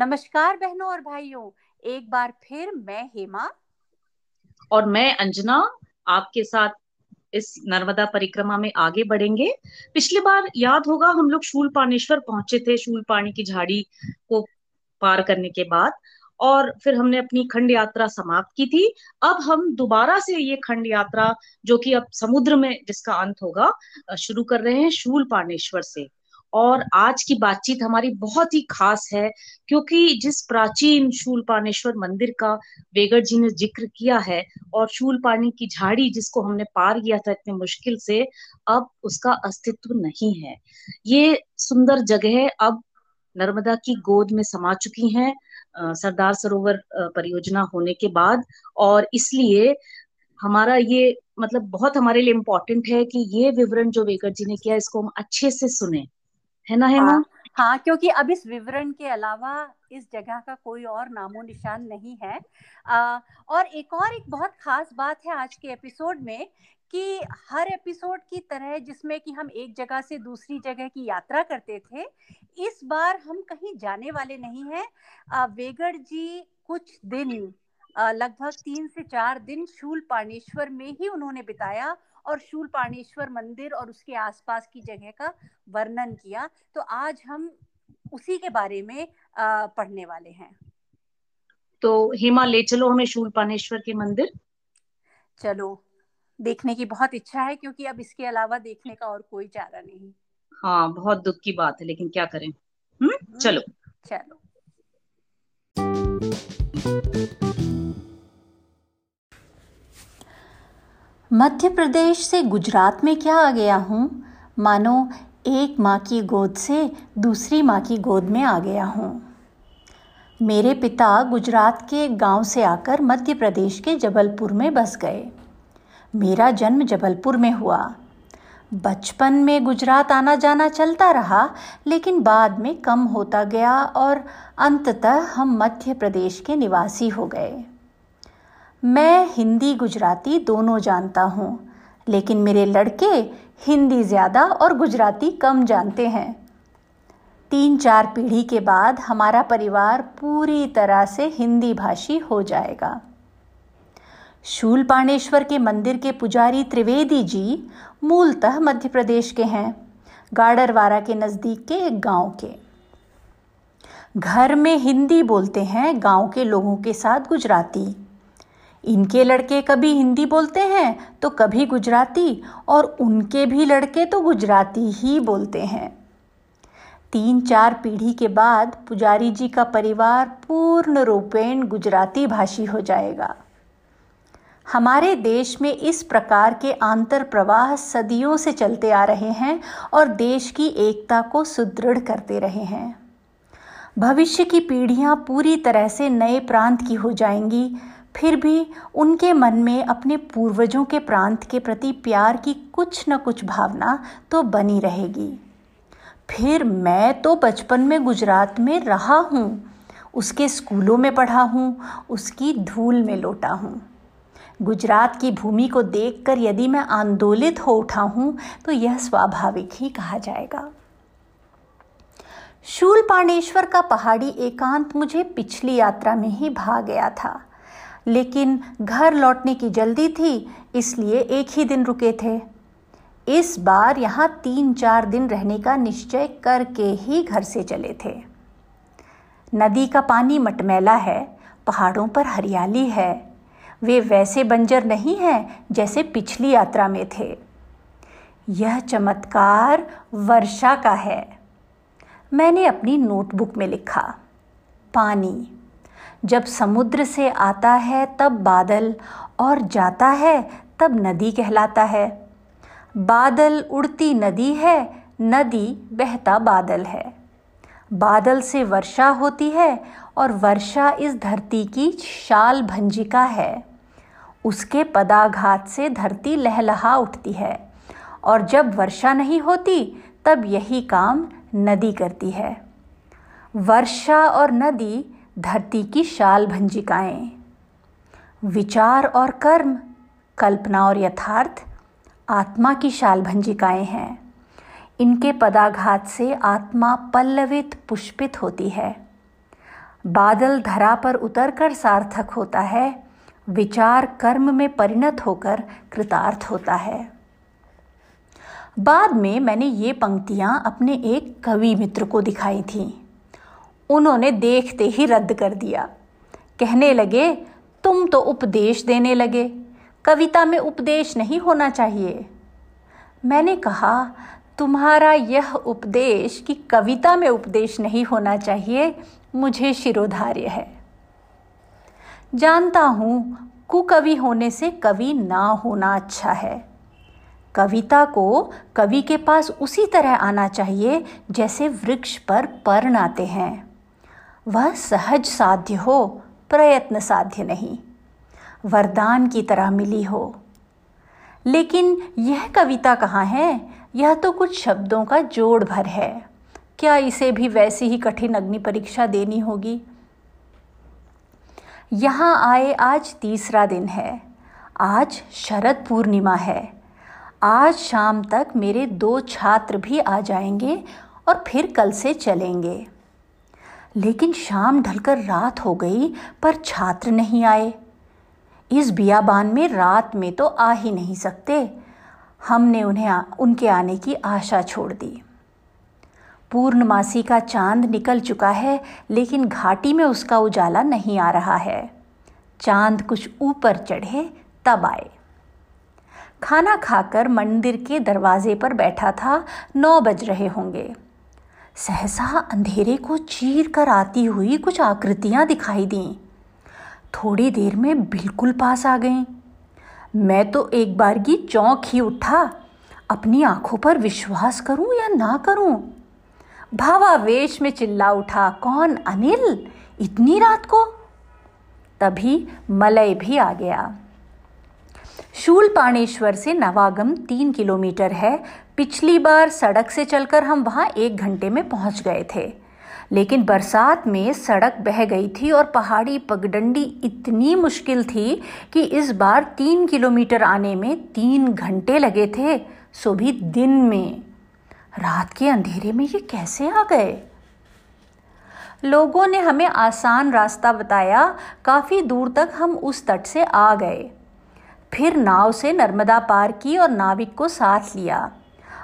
नमस्कार बहनों और भाइयों, एक बार फिर मैं हेमा। और मैं अंजना, आपके साथ इस नर्मदा परिक्रमा में आगे बढ़ेंगे। पिछली बार याद होगा, हम लोग शूल पानेश्वर पहुँचे थे शूल पानी की झाड़ी को पार करने के बाद, और फिर हमने अपनी खंड यात्रा समाप्त की थी। अब हम दोबारा से ये खंड यात्रा, जो कि अब समुद्र में जिसका अंत होगा शुरू कर रहे हैं शूल पानेश्वर से। और आज की बातचीत हमारी बहुत ही खास है, क्योंकि जिस प्राचीन शूलपानेश्वर मंदिर का वेगर जी ने ज़िक्र किया है और शूलपानी की झाड़ी जिसको हमने पार किया था इतने मुश्किल से, अब उसका अस्तित्व नहीं है। ये सुंदर जगह अब नर्मदा की गोद में समा चुकी हैं सरदार सरोवर परियोजना होने के बाद और इसलिए हमारा ये मतलब बहुत हमारे लिए इम्पोर्टेंट है कि ये विवरण जो वेगर जी ने किया इसको हम अच्छे से सुने। है ना है हाँ, हाँ क्योंकि अब इस विवरण के अलावा इस जगह का कोई और नामो निशान नहीं है। आ, और एक और एक बहुत खास बात है आज के एपिसोड में कि हर एपिसोड की तरह जिसमें कि हम एक जगह से दूसरी जगह की यात्रा करते थे इस बार हम कहीं जाने वाले नहीं हैं। वेगड़ जी कुछ दिन लगभग तीन से चार दिन शूल पाणेश्वर में ही उन्होंने बिताया और शूल पाणेश्वर मंदिर और उसके आसपास की जगह का वर्णन किया। तो आज हम उसी के बारे में पढ़ने वाले हैं। तो हेमा ले चलो हमें शूल पानेश्वर के मंदिर। चलो देखने की बहुत इच्छा है क्योंकि अब इसके अलावा देखने का और कोई चारा नहीं। हाँ बहुत दुख की बात है लेकिन क्या करें? हम्म, हम्म चलो। चलो। मध्य प्रदेश से गुजरात में क्या आ गया हूँ? मानो, एक माँ की गोद से दूसरी माँ की गोद में आ गया हूँ। मेरे पिता गुजरात के एक गाँव से आकर मध्य प्रदेश के जबलपुर में बस गए। मेरा जन्म जबलपुर में हुआ। बचपन में गुजरात आना जाना चलता रहा, लेकिन बाद में कम होता गया और अंततः हम मध्य प्रदेश के निवासी हो गए। मैं हिंदी गुजराती दोनों जानता हूँ, लेकिन मेरे लड़के हिंदी ज़्यादा और गुजराती कम जानते हैं। तीन चार पीढ़ी के बाद हमारा परिवार पूरी तरह से हिंदी भाषी हो जाएगा। शूलपाणेश्वर के मंदिर के पुजारी त्रिवेदी जी मूलतः मध्य प्रदेश के हैं, गाडरवारा के नज़दीक के एक गाँव के। घर में हिंदी बोलते हैं गाँव के लोगों के साथ गुजराती। इनके लड़के कभी हिंदी बोलते हैं तो कभी गुजराती और उनके भी लड़के तो गुजराती ही बोलते हैं। तीन चार पीढ़ी के बाद पुजारी जी का परिवार पूर्ण रूपेण गुजराती भाषी हो जाएगा। हमारे देश में इस प्रकार के आंतर प्रवाह सदियों से चलते आ रहे हैं और देश की एकता को सुदृढ़ करते रहे हैं। भविष्य की पीढ़ियाँ पूरी तरह से नए प्रांत की हो जाएँगी फिर भी उनके मन में अपने पूर्वजों के प्रांत के प्रति प्यार की कुछ न कुछ भावना तो बनी रहेगी। फिर मैं तो बचपन में गुजरात में रहा हूँ, उसके स्कूलों में पढ़ा हूँ, उसकी धूल में लौटा हूँ। गुजरात की भूमि को देखकर यदि मैं आंदोलित हो उठा हूँ तो यह स्वाभाविक ही कहा जाएगा। शूल शूलपाणेश्वर का पहाड़ी एकांत मुझे पिछली यात्रा में ही भा गया था। लेकिन घर लौटने की जल्दी थी, इसलिए एक ही दिन रुके थे। इस बार यहाँ तीन चार दिन रहने का निश्चय करके ही घर से चले थे। नदी का पानी मटमैला है, पहाड़ों पर हरियाली है। वे वैसे बंजर नहीं हैं जैसे पिछली यात्रा में थे। यह चमत्कार वर्षा का है। मैंने अपनी नोटबुक में लिखा, पानी। जब समुद्र से आता है तब बादल, और जाता है तब नदी कहलाता है। बादल उड़ती नदी है, नदी बहता बादल है। बादल से वर्षा होती है, और वर्षा इस धरती की शाल भंजिका है। उसके पदाघात से धरती लहलहा उठती है, और जब वर्षा नहीं होती, तब यही काम नदी करती है। वर्षा और नदी धरती की शाल भंजिकाएँ। विचार और कर्म, कल्पना और यथार्थ, आत्मा की शाल भंजिकाएँ हैं। इनके पदाघात से आत्मा पल्लवित, पुष्पित होती है। बादल धरा पर उतरकर सार्थक होता है, विचार कर्म में परिणत होकर कृतार्थ होता है। बाद में मैंने ये पंक्तियाँ अपने एक कवि मित्र को दिखाई थीं। उन्होंने देखते ही रद्द कर दिया। कहने लगे, तुम तो उपदेश देने लगे। कविता में उपदेश नहीं होना चाहिए। मैंने कहा, तुम्हारा यह उपदेश कि कविता में उपदेश नहीं होना चाहिए, मुझे शिरोधार्य है। जानता हूँ, कुकवि होने से कवि ना होना अच्छा है। कविता को कवि के पास उसी तरह आना चाहिए, जैसे वृक्ष पर पर्ण आते हैं। वह सहज साध्य हो, प्रयत्न साध्य नहीं। वरदान की तरह मिली हो। लेकिन यह कविता कहाँ है? यह तो कुछ शब्दों का जोड़ भर है। क्या इसे भी वैसी ही कठिन अग्नि परीक्षा देनी होगी? यहाँ आए आज तीसरा दिन है। आज शरद पूर्णिमा है। आज शाम तक मेरे दो छात्र भी आ जाएँगे और फिर कल से चलेंगे। लेकिन शाम ढलकर रात हो गई, पर छात्र नहीं आए। इस बियाबान में रात में तो आ ही नहीं सकते। हमने उन्हें उनके आने की आशा छोड़ दी। पूर्णमासी का चाँद निकल चुका है, लेकिन घाटी में उसका उजाला नहीं आ रहा है। चाँद कुछ ऊपर चढ़े, तब आए। खाना खाकर मंदिर के दरवाजे पर बैठा था, नौ बज रहे होंगे। सहसा अंधेरे को चीर कर आती हुई कुछ आकृतियाँ दिखाई दी। थोड़ी देर में बिल्कुल पास आ गईं। मैं तो एक बार की चौंक ही उठा, अपनी आँखों पर विश्वास करूँ या ना करूँ? भावावेश में चिल्ला उठा, कौन, अनिल? इतनी रात को? तभी मलय भी आ गया। शूलपाणेश्वर से नवागम तीन किलोमीटर है पिछली बार सड़क से चलकर हम वहाँ एक घंटे में पहुँच गए थे। लेकिन बरसात में सड़क बह गई थी और पहाड़ी पगडंडी इतनी मुश्किल थी कि इस बार तीन किलोमीटर आने में तीन घंटे लगे थे, सो भी दिन में। रात के अंधेरे में ये कैसे आ गए? लोगों ने हमें आसान रास्ता बताया, काफ़ी दूर तक हम उस तट से आ गए। फिर नाव से नर्मदा पार की और नाविक को साथ लिया।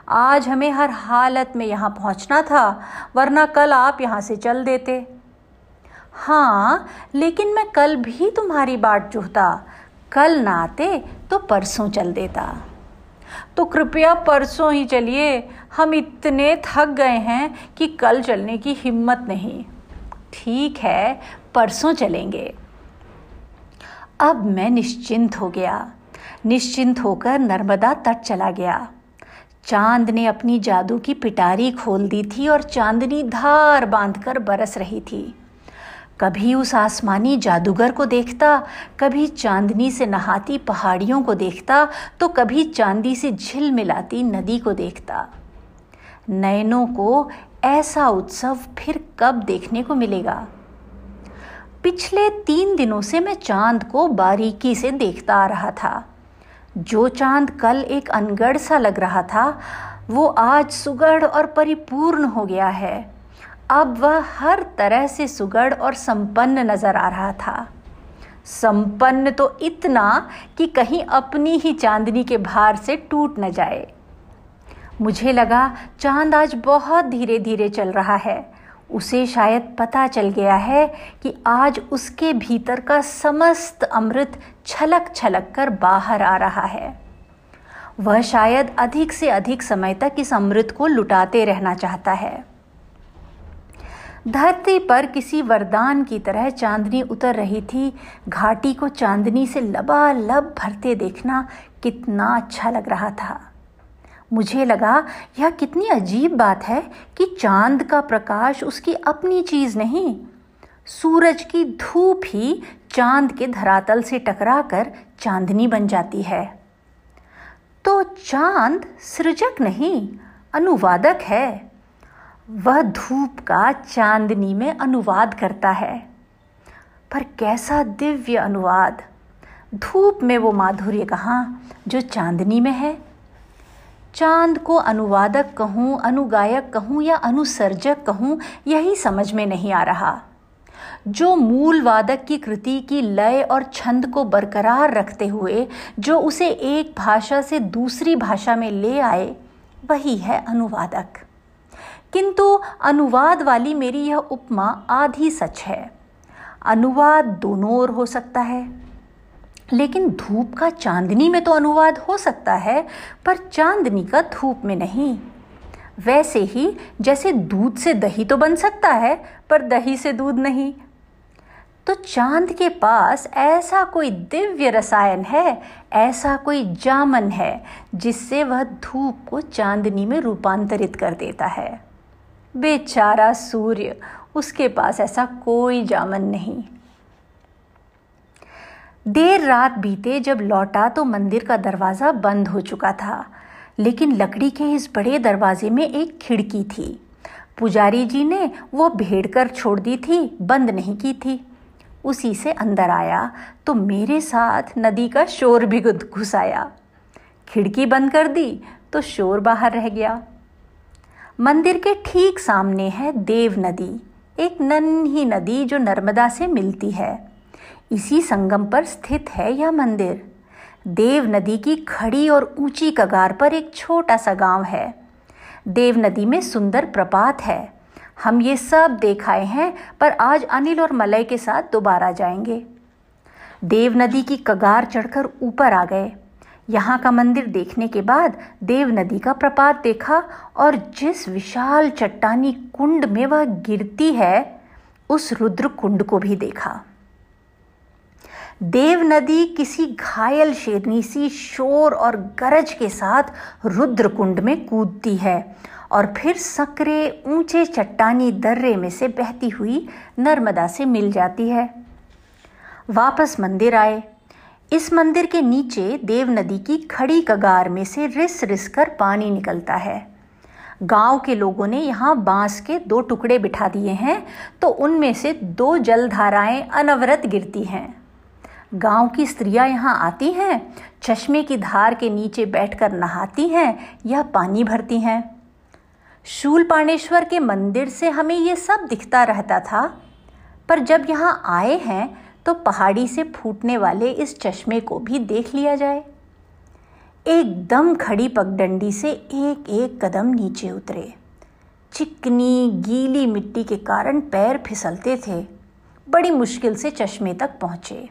आज हमें हर हालत में यहाँ पहुँचना था, वरना कल आप यहाँ से चल देते। हाँ लेकिन मैं कल भी तुम्हारी बाट चूहता। कल ना आते तो परसों चल देता। तो कृपया परसों ही चलिए। हम इतने थक गए हैं कि कल चलने की हिम्मत नहीं। ठीक है, परसों चलेंगे। अब मैं निश्चिंत हो गया। निश्चिंत होकर नर्मदा तट चला गया। चाँद ने अपनी जादू की पिटारी खोल दी थी और चांदनी धार बांधकर बरस रही थी। कभी उस आसमानी जादूगर को देखता, कभी चांदनी से नहाती पहाड़ियों को देखता तो कभी चांदी से झिल मिलाती नदी को देखता। नयनों को ऐसा उत्सव फिर कब देखने को मिलेगा? पिछले तीन दिनों से मैं चाँद को बारीकी से देखता आ रहा था। जो चाँद कल एक अनगढ़ सा लग रहा था, वो आज सुगढ़ और परिपूर्ण हो गया है। अब वह हर तरह से सुगढ़ और संपन्न नज़र आ रहा था। संपन्न तो इतना कि कहीं अपनी ही चांदनी के भार से टूट न जाए। मुझे लगा, चाँद आज बहुत धीरे धीरे चल रहा है। उसे शायद पता चल गया है कि आज उसके भीतर का समस्त अमृत छलक छलक कर बाहर आ रहा है। वह शायद अधिक से अधिक समय तक इस अमृत को लुटाते रहना चाहता है। धरती पर किसी वरदान की तरह चांदनी उतर रही थी। घाटी को चांदनी से लबालब भरते देखना कितना अच्छा लग रहा था। मुझे लगा, यह कितनी अजीब बात है कि चाँद का प्रकाश उसकी अपनी चीज़ नहीं। सूरज की धूप ही चाँद के धरातल से टकराकर चांदनी बन जाती है। तो चाँद सृजक नहीं, अनुवादक है। वह धूप का चांदनी में अनुवाद करता है। पर कैसा दिव्य अनुवाद। धूप में वो माधुर्य कहाँ, जो चांदनी में है? चाँद को अनुवादक कहूँ, अनुगायक कहूँ या अनुसर्जक कहूँ, यही समझ में नहीं आ रहा। जो मूल वादक की कृति की लय और छंद को बरकरार रखते हुए, जो उसे एक भाषा से दूसरी भाषा में ले आए, वही है अनुवादक। किंतु अनुवाद वाली मेरी यह उपमा आधी सच है। अनुवाद दोनों ओर हो सकता है। लेकिन धूप का चांदनी में तो अनुवाद हो सकता है, पर चांदनी का धूप में नहीं। वैसे ही जैसे दूध से दही तो बन सकता है, पर दही से दूध नहीं। तो चाँद के पास ऐसा कोई दिव्य रसायन है, ऐसा कोई जामन है, जिससे वह धूप को चांदनी में रूपांतरित कर देता है। बेचारा सूर्य, उसके पास ऐसा कोई जामन नहीं। देर रात बीते जब लौटा तो मंदिर का दरवाज़ा बंद हो चुका था, लेकिन लकड़ी के इस बड़े दरवाजे में एक खिड़की थी। पुजारी जी ने वो भेड़ कर छोड़ दी थी, बंद नहीं की थी। उसी से अंदर आया तो मेरे साथ नदी का शोर भी घुस आया खिड़की बंद कर दी तो शोर बाहर रह गया। मंदिर के ठीक सामने है देव नदी, एक नन्ही नदी जो नर्मदा से मिलती है। इसी संगम पर स्थित है यह मंदिर। देव नदी की खड़ी और ऊँची कगार पर एक छोटा सा गाँव है। देव नदी में सुंदर प्रपात है। हम ये सब देखाए हैं, पर आज अनिल और मलय के साथ दोबारा जाएँगे। देव नदी की कगार चढ़कर ऊपर आ गए। यहाँ का मंदिर देखने के बाद देव नदी का प्रपात देखा और जिस विशाल चट्टानी कुंड में वह गिरती है, उस रुद्र कुंड को भी देखा। देव नदी किसी घायल शेरनी सी शोर और गरज के साथ रुद्रकुंड में कूदती है और फिर सकरे ऊँचे चट्टानी दर्रे में से बहती हुई नर्मदा से मिल जाती है। वापस मंदिर आए। इस मंदिर के नीचे देव नदी की खड़ी कगार में से रिस रिस कर पानी निकलता है। गाँव के लोगों ने यहाँ बाँस के दो टुकड़े बिठा दिए हैं तो उनमें से दो जलधाराएँ अनवरत गिरती हैं। गाँव की स्त्रियाँ यहाँ आती हैं, चश्मे की धार के नीचे बैठकर नहाती हैं या पानी भरती हैं। शूलपाणेश्वर के मंदिर से हमें ये सब दिखता रहता था, पर जब यहाँ आए हैं तो पहाड़ी से फूटने वाले इस चश्मे को भी देख लिया जाए। एकदम खड़ी पगडंडी से एक एक कदम नीचे उतरे। चिकनी, गीली मिट्टी के कारण पैर फिसलते थे। बड़ी मुश्किल से चश्मे तक पहुँचे।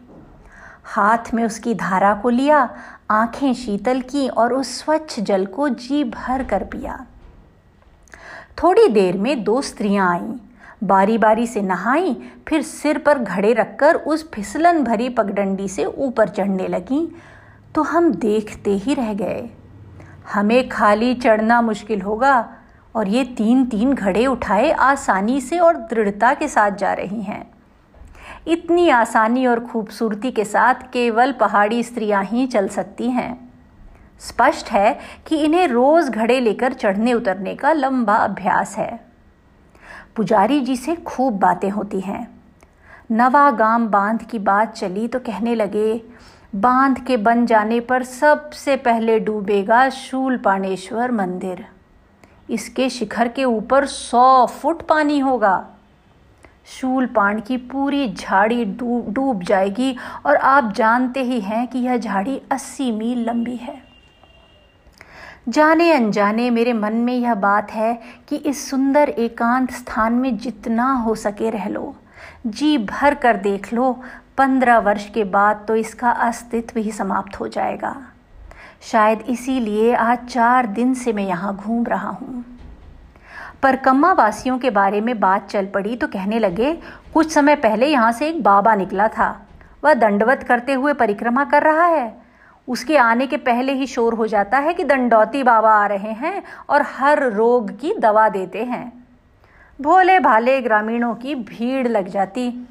हाथ में उसकी धारा को लिया, आँखें शीतल की और उस स्वच्छ जल को जी भर कर पिया। थोड़ी देर में दो स्त्रियाँ आईं। बारी बारी से नहाई, फिर सिर पर घड़े रखकर उस फिसलन भरी पगडंडी से ऊपर चढ़ने लगी। तो हम देखते ही रह गए। हमें खाली चढ़ना मुश्किल होगा और ये तीन तीन घड़े उठाए आसानी से और दृढ़ता के साथ जा रही हैं। इतनी आसानी और खूबसूरती के साथ केवल पहाड़ी स्त्रियाँ ही चल सकती हैं। स्पष्ट है कि इन्हें रोज घड़े लेकर चढ़ने उतरने का लंबा अभ्यास है। पुजारी जी से खूब बातें होती हैं। नवा गाँव बाँध की बात चली तो कहने लगे, बाँध के बन जाने पर सबसे पहले डूबेगा शूल पाणेश्वर मंदिर। इसके शिखर के ऊपर सौ फुट पानी होगा। शूल पांड की पूरी झाड़ी डूब जाएगी और आप जानते ही हैं कि यह झाड़ी अस्सी मील लंबी है। जाने अनजाने मेरे मन में यह बात है कि इस सुंदर एकांत स्थान में जितना हो सके रह लो। जी भर कर देख लो, पंद्रह वर्ष के बाद तो इसका अस्तित्व ही समाप्त हो जाएगा। शायद इसीलिए आज चार दिन से मैं यहाँ घूम रहा हूँ। पर कम्मा वासियों के बारे में बात चल पड़ी तो कहने लगे, कुछ समय पहले यहाँ से एक बाबा निकला था। वह दंडवत करते हुए परिक्रमा कर रहा है। उसके आने के पहले ही शोर हो जाता है कि दंडौती बाबा आ रहे हैं और हर रोग की दवा देते हैं। भोले भाले ग्रामीणों की भीड़ लग जाती।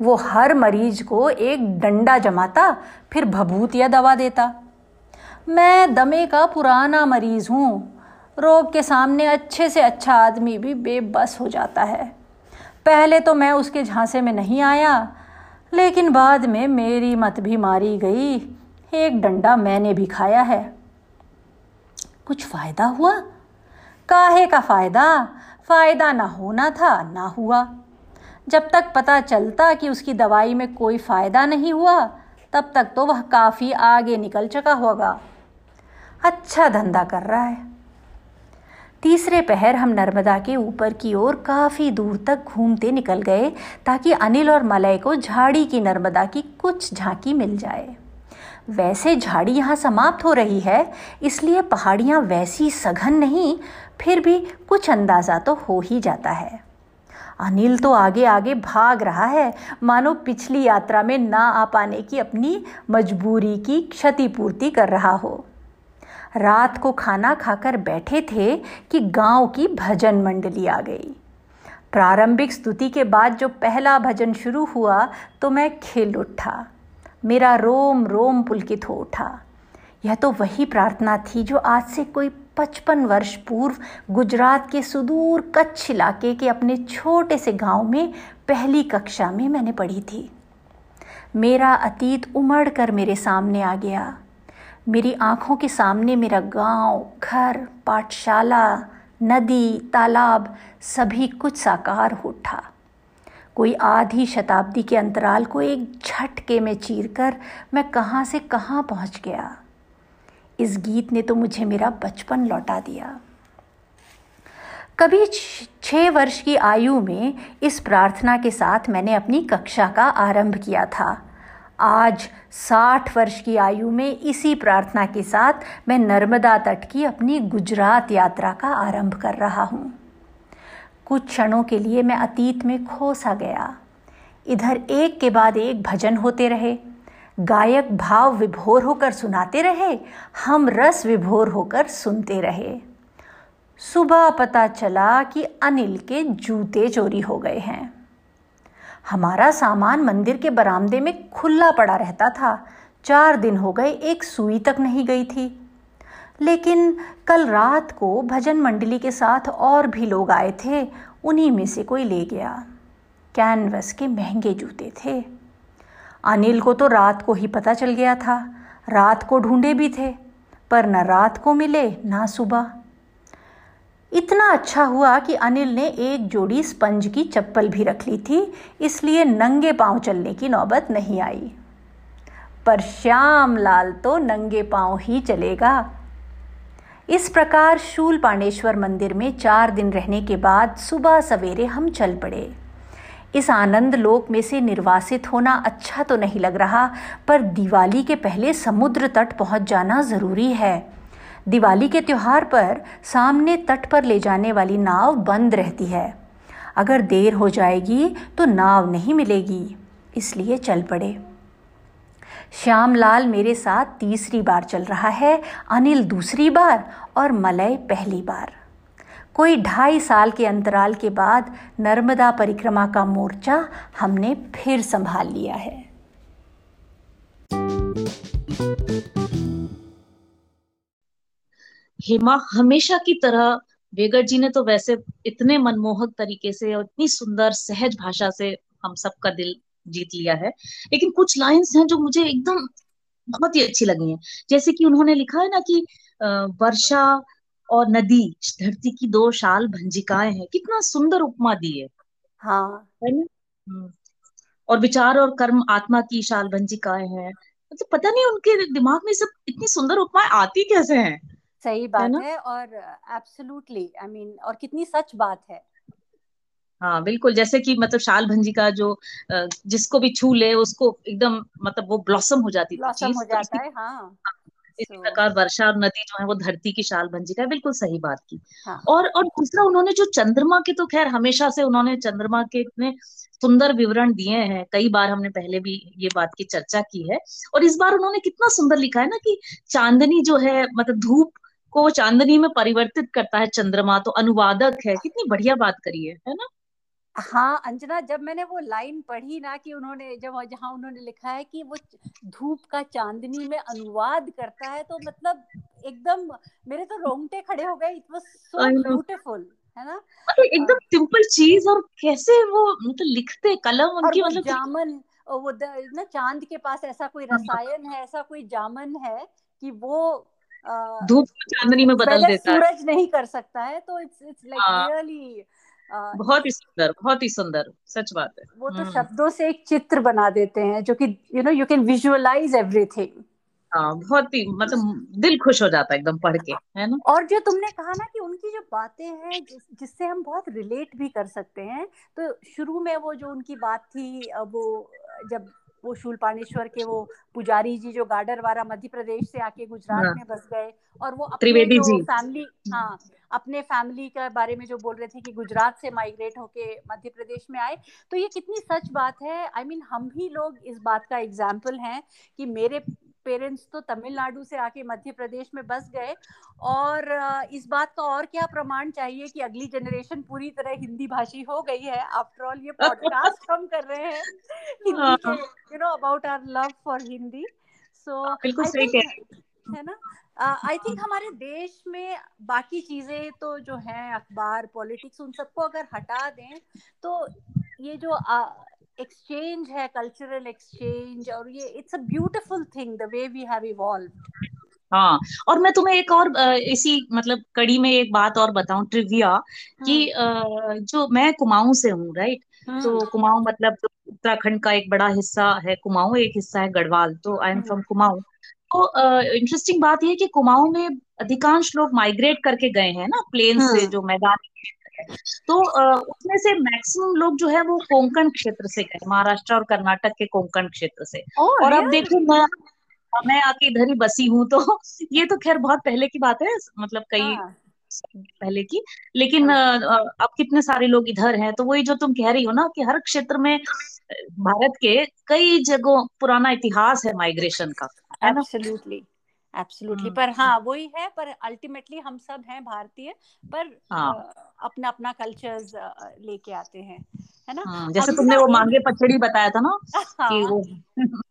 वो हर मरीज़ को एक डंडा जमाता, फिर भभूत या दवा देता। मैं दमे का पुराना मरीज़ हूँ। रोग के सामने अच्छे से अच्छा आदमी भी बेबस हो जाता है। पहले तो मैं उसके झांसे में नहीं आया, लेकिन बाद में मेरी मत भी मारी गई। एक डंडा मैंने भी खाया है। कुछ फ़ायदा हुआ? काहे का फ़ायदा? फ़ायदा ना होना था, ना हुआ। जब तक पता चलता कि उसकी दवाई में कोई फ़ायदा नहीं हुआ, तब तक तो वह काफ़ी आगे निकल चुका होगा। अच्छा धंधा कर रहा है। तीसरे पहर हम नर्मदा के ऊपर की ओर काफ़ी दूर तक घूमते निकल गए ताकि अनिल और मलय को झाड़ी की नर्मदा की कुछ झांकी मिल जाए। वैसे झाड़ी यहाँ समाप्त हो रही है, इसलिए पहाड़ियाँ वैसी सघन नहीं, फिर भी कुछ अंदाज़ा तो हो ही जाता है। अनिल तो आगे आगे भाग रहा है। मानो पिछली यात्रा में ना आ पाने की अपनी मजबूरी की क्षतिपूर्ति कर रहा हो। रात को खाना खाकर बैठे थे कि गाँव की भजन मंडली आ गई। प्रारंभिक स्तुति के बाद जो पहला भजन शुरू हुआ तो मैं खिल उठा। मेरा रोम रोम पुलकित हो उठा। यह तो वही प्रार्थना थी जो आज से कोई पचपन वर्ष पूर्व गुजरात के सुदूर कच्छ इलाके के अपने छोटे से गाँव में पहली कक्षा में मैंने पढ़ी थी। मेरा अतीत उमड़ कर मेरे सामने आ गया। मेरी आँखों के सामने मेरा गाँव, घर पाठशाला नदी तालाब सभी कुछ साकार उठा। कोई आधी शताब्दी के अंतराल को एक झटके में चीरकर मैं कहाँ से कहाँ पहुँच गया। इस गीत ने तो मुझे मेरा बचपन लौटा दिया। कभी छः वर्ष की आयु में इस प्रार्थना के साथ मैंने अपनी कक्षा का आरंभ किया था। आज साठ वर्ष की आयु में इसी प्रार्थना के साथ मैं नर्मदा तट की अपनी गुजरात यात्रा का आरंभ कर रहा हूँ। कुछ क्षणों के लिए मैं अतीत में खो सा गया। इधर एक के बाद एक भजन होते रहे। गायक भाव विभोर होकर सुनाते रहे। हम रस विभोर होकर सुनते रहे। सुबह पता चला कि अनिल के जूते चोरी हो गए हैं। हमारा सामान मंदिर के बरामदे में खुला पड़ा रहता था। चार दिन हो गए, एक सुई तक नहीं गई थी। लेकिन कल रात को भजन मंडली के साथ और भी लोग आए थे, उन्हीं में से कोई ले गया। कैनवस के महँगे जूते थे। अनिल को तो रात को ही पता चल गया था। रात को ढूंढे भी थे, पर न रात को मिले, ना सुबह। इतना अच्छा हुआ कि अनिल ने एक जोड़ी स्पंज की चप्पल भी रख ली थी, इसलिए नंगे पाँव चलने की नौबत नहीं आई। पर श्याम लाल तो नंगे पाँव ही चलेगा। इस प्रकार शूल पांडेश्वर मंदिर में चार दिन रहने के बाद सुबह सवेरे हम चल पड़े। इस आनंद लोक में से निर्वासित होना अच्छा तो नहीं लग रहा, पर दिवाली के पहले समुद्र तट पहुँच जाना ज़रूरी है। दिवाली के त्यौहार पर सामने तट पर ले जाने वाली नाव बंद रहती है। अगर देर हो जाएगी तो नाव नहीं मिलेगी, इसलिए चल पड़े। श्यामलाल मेरे साथ तीसरी बार चल रहा है, अनिल दूसरी बार और मलय पहली बार। कोई ढाई साल के अंतराल के बाद नर्मदा परिक्रमा का मोर्चा हमने फिर संभाल लिया है। हेमा हमेशा की तरह वेगर जी ने तो वैसे इतने मनमोहक तरीके से और इतनी सुंदर सहज भाषा से हम सबका दिल जीत लिया है। लेकिन कुछ लाइंस हैं जो मुझे एकदम बहुत ही अच्छी लगी हैं। जैसे कि उन्होंने लिखा है ना कि वर्षा और नदी धरती की दो शाल भंजिकाएँ हैं। कितना सुंदर उपमा दी है। हाँ। है ना? हम्म। और विचार और कर्म आत्मा की शाल भंजिकाएँ हैं। मतलब तो पता नहीं उनके दिमाग में सब इतनी सुंदर उपमाएँ आती कैसे हैं? सही बात है, है और एब्सोल्युटली आई मीन और कितनी सच बात है। हाँ बिल्कुल जैसे कि मतलब शाल भंजी का जो जिसको भी छू ले उसको एकदम मतलब वो ब्लॉसम हो जाती ब्लॉसम हो तो जाता है हाँ इसी प्रकार वर्षा और नदी जो है वो धरती की शाल भंजी का बिल्कुल सही बात की। हाँ. और और दूसरा उन्होंने जो चंद्रमा के तो खैर हमेशा से उन्होंने चंद्रमा के इतने सुंदर विवरण दिए हैं कई बार हमने पहले भी ये बात की चर्चा की है और इस बार उन्होंने कितना सुंदर लिखा है ना कि चांदनी जो है मतलब धूप को वो चांदनी में परिवर्तित करता है चंद्रमा तो अनुवादक है। कितनी बढ़िया बात करी है है ना? हाँ अंजना जब मैंने वो लाइन पढ़ी ना कि उन्होंने जब जहाँ उन्होंने लिखा है कि वो धूप का चांदनी में अनुवाद करता है तो मतलब एकदम मेरे तो रोंगटे खड़े हो गए। इट वाज सो ब्यूटीफुल है ना? मतलब एकदम सिंपल चीज़ और कैसे वो मतलब लिखते कलम उनकी मतलब जामन वो ना चाँद के पास ऐसा कोई हाँ। रसायन है ऐसा कोई जामन है कि वो धूप चांदनी में बदल देता है। सूरज नहीं कर सकता है तो इट्स इट्स लाइक रियली बहुत ही सुंदर बहुत ही सुंदर सच बात है। वो तो शब्दों से एक चित्र बना देते हैं जो कि you know you can visualise everything बहुत ही मतलब दिल खुश हो जाता है एकदम पढ़ के है ना? और जो तुमने कहा ना कि उनकी जो बातें हैं जिस, जिससे हम बहुत रिलेट भी कर सकते हैं तो शुरू में वो जो उनकी बात थी वो जब वो शूलपाणेश्वर के वो पुजारी जी जो गार्डर वाला मध्य प्रदेश से आके गुजरात हाँ। में बस गए और वो अपने जो फैमिली हाँ अपने फैमिली के बारे में जो बोल रहे थे कि गुजरात से माइग्रेट होके मध्य प्रदेश में आए तो ये कितनी सच बात है आई I मीन mean, हम भी लोग इस बात का एग्ज़ाम्पल हैं कि मेरे पेरेंट्स तो तमिलनाडु से आके मध्य प्रदेश में बस गए और इस बात का और क्या प्रमाण चाहिए कि अगली जनरेशन पूरी तरह हिंदी भाषी हो गई है? आफ्टर ऑल ये पॉडकास्ट हम कर रहे हैं। You know about our love for Hindi. So बिल्कुल सही कह है। ना? आई uh, थिंक हमारे देश में बाकी चीज़ें तो जो है अखबार पॉलिटिक्स उन सबको अगर हटा दें तो ये जो एक्सचेंज है कल्चरल एक्सचेंज और ये it's a beautiful thing the way we have evolve हाँ और मैं तुम्हें एक और इसी मतलब कड़ी में एक बात और बताऊँ ट्रिविया कि हम्म। जो मैं कुमाऊं से हूँ राइट तो हम्म। कुमाऊं मतलब उत्तराखंड का एक बड़ा हिस्सा है कुमाऊं एक हिस्सा है गढ़वाल तो आई एम फ्रॉम कुमाऊं तो इंटरेस्टिंग बात यह है कि कुमाऊं में अधिकांश लोग माइग्रेट करके गए हैं ना प्लेन से हम्म। जो मैदानी तो उसमें से मैक्सिमम लोग जो है वो कोंकण क्षेत्र से गए महाराष्ट्र और कर्नाटक के कोंकण क्षेत्र से और अब देखो मैं मैं आके इधर ही बसी हूँ तो ये तो खैर बहुत पहले की बात है मतलब कई हाँ. पहले की लेकिन हाँ. अब कितने सारे लोग इधर हैं तो वही जो तुम कह रही हो ना कि हर क्षेत्र में भारत के कई जगहों पुराना इतिहास है माइग्रेशन का है एब्सोल्युटली एब्सोल्युटली पर हाँ वही है पर अल्टीमेटली हम सब हैं भारतीय पर हाँ. अपना अपना कल्चर्स लेके आते हैं है ना हाँ, जैसे तुमने वो मांगे पचड़ी बताया था ना हाँ. कि वो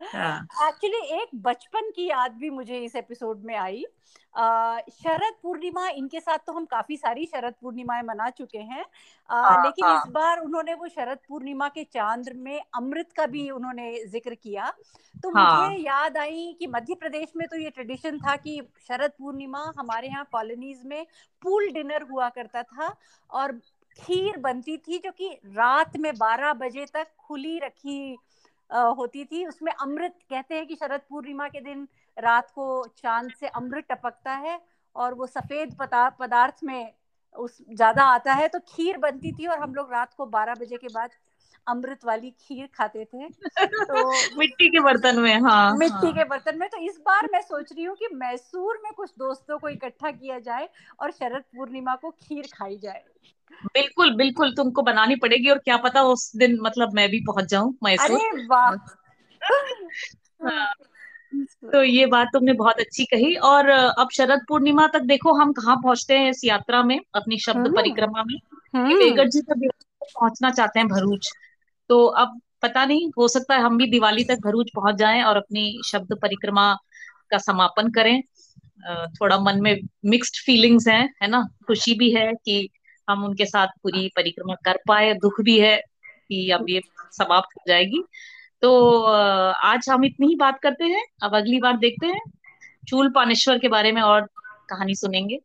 एक्चुअली हाँ। एक बचपन की याद भी मुझे इस एपिसोड में आई शरद पूर्णिमा इनके साथ तो हम काफ़ी सारी शरद पूर्णिमाएँ मना चुके हैं आ, हाँ, लेकिन हाँ. इस बार उन्होंने वो शरद पूर्णिमा के चाँद में अमृत का भी उन्होंने ज़िक्र किया तो हाँ. मुझे याद आई कि मध्य प्रदेश में तो ये ट्रेडिशन था कि शरद पूर्णिमा हमारे यहाँ कॉलोनीज में पूल डिनर हुआ करता था और खीर बनती थी जो कि रात में 12 बजे तक खुली रखी होती थी उसमें अमृत कहते हैं कि शरद पूर्णिमा के दिन रात को चाँद से अमृत टपकता है और वो सफ़ेद पदार्थ में उस ज़्यादा आता है तो खीर बनती थी और हम लोग रात को 12 बजे के बाद अमृत वाली खीर खाते थे। तो मिट्टी के बर्तन में हाँ। मिट्टी हाँ. के बर्तन में तो इस बार मैं सोच रही हूँ कि मैसूर में कुछ दोस्तों को इकट्ठा किया जाए और शरद पूर्णिमा को खीर खाई जाए। बिल्कुल बिल्कुल तुमको बनानी पड़ेगी और क्या पता उस दिन मतलब मैं भी पहुँच जाऊँ मैसूर अरे वाह हाँ। तो ये बात तुमने बहुत अच्छी कही और अब शरद पूर्णिमा तक देखो हम कहाँ पहुँचते हैं इस यात्रा में अपनी शब्द हम्म। परिक्रमा में हम्म। वेगड़ जी तक पहुँचना चाहते हैं भरूच तो अब पता नहीं हो सकता है हम भी दिवाली तक भरूच पहुँच जाएँ और अपनी शब्द परिक्रमा का समापन करें थोड़ा मन में मिक्स्ड फीलिंग्स हैं है ना खुशी भी है कि हम उनके साथ पूरी परिक्रमा कर पाए दुख भी है कि अब ये समाप्त हो जाएगी। तो आज हम इतनी ही बात करते हैं अब अगली बार देखते हैं। चूल पानेश्वर के बारे में और कहानी सुनेंगे।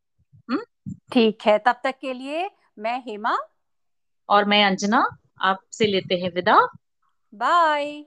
हम्म? ठीक है तब तक के लिए मैं हेमा। और मैं अंजना आपसे लेते हैं विदा। बाय।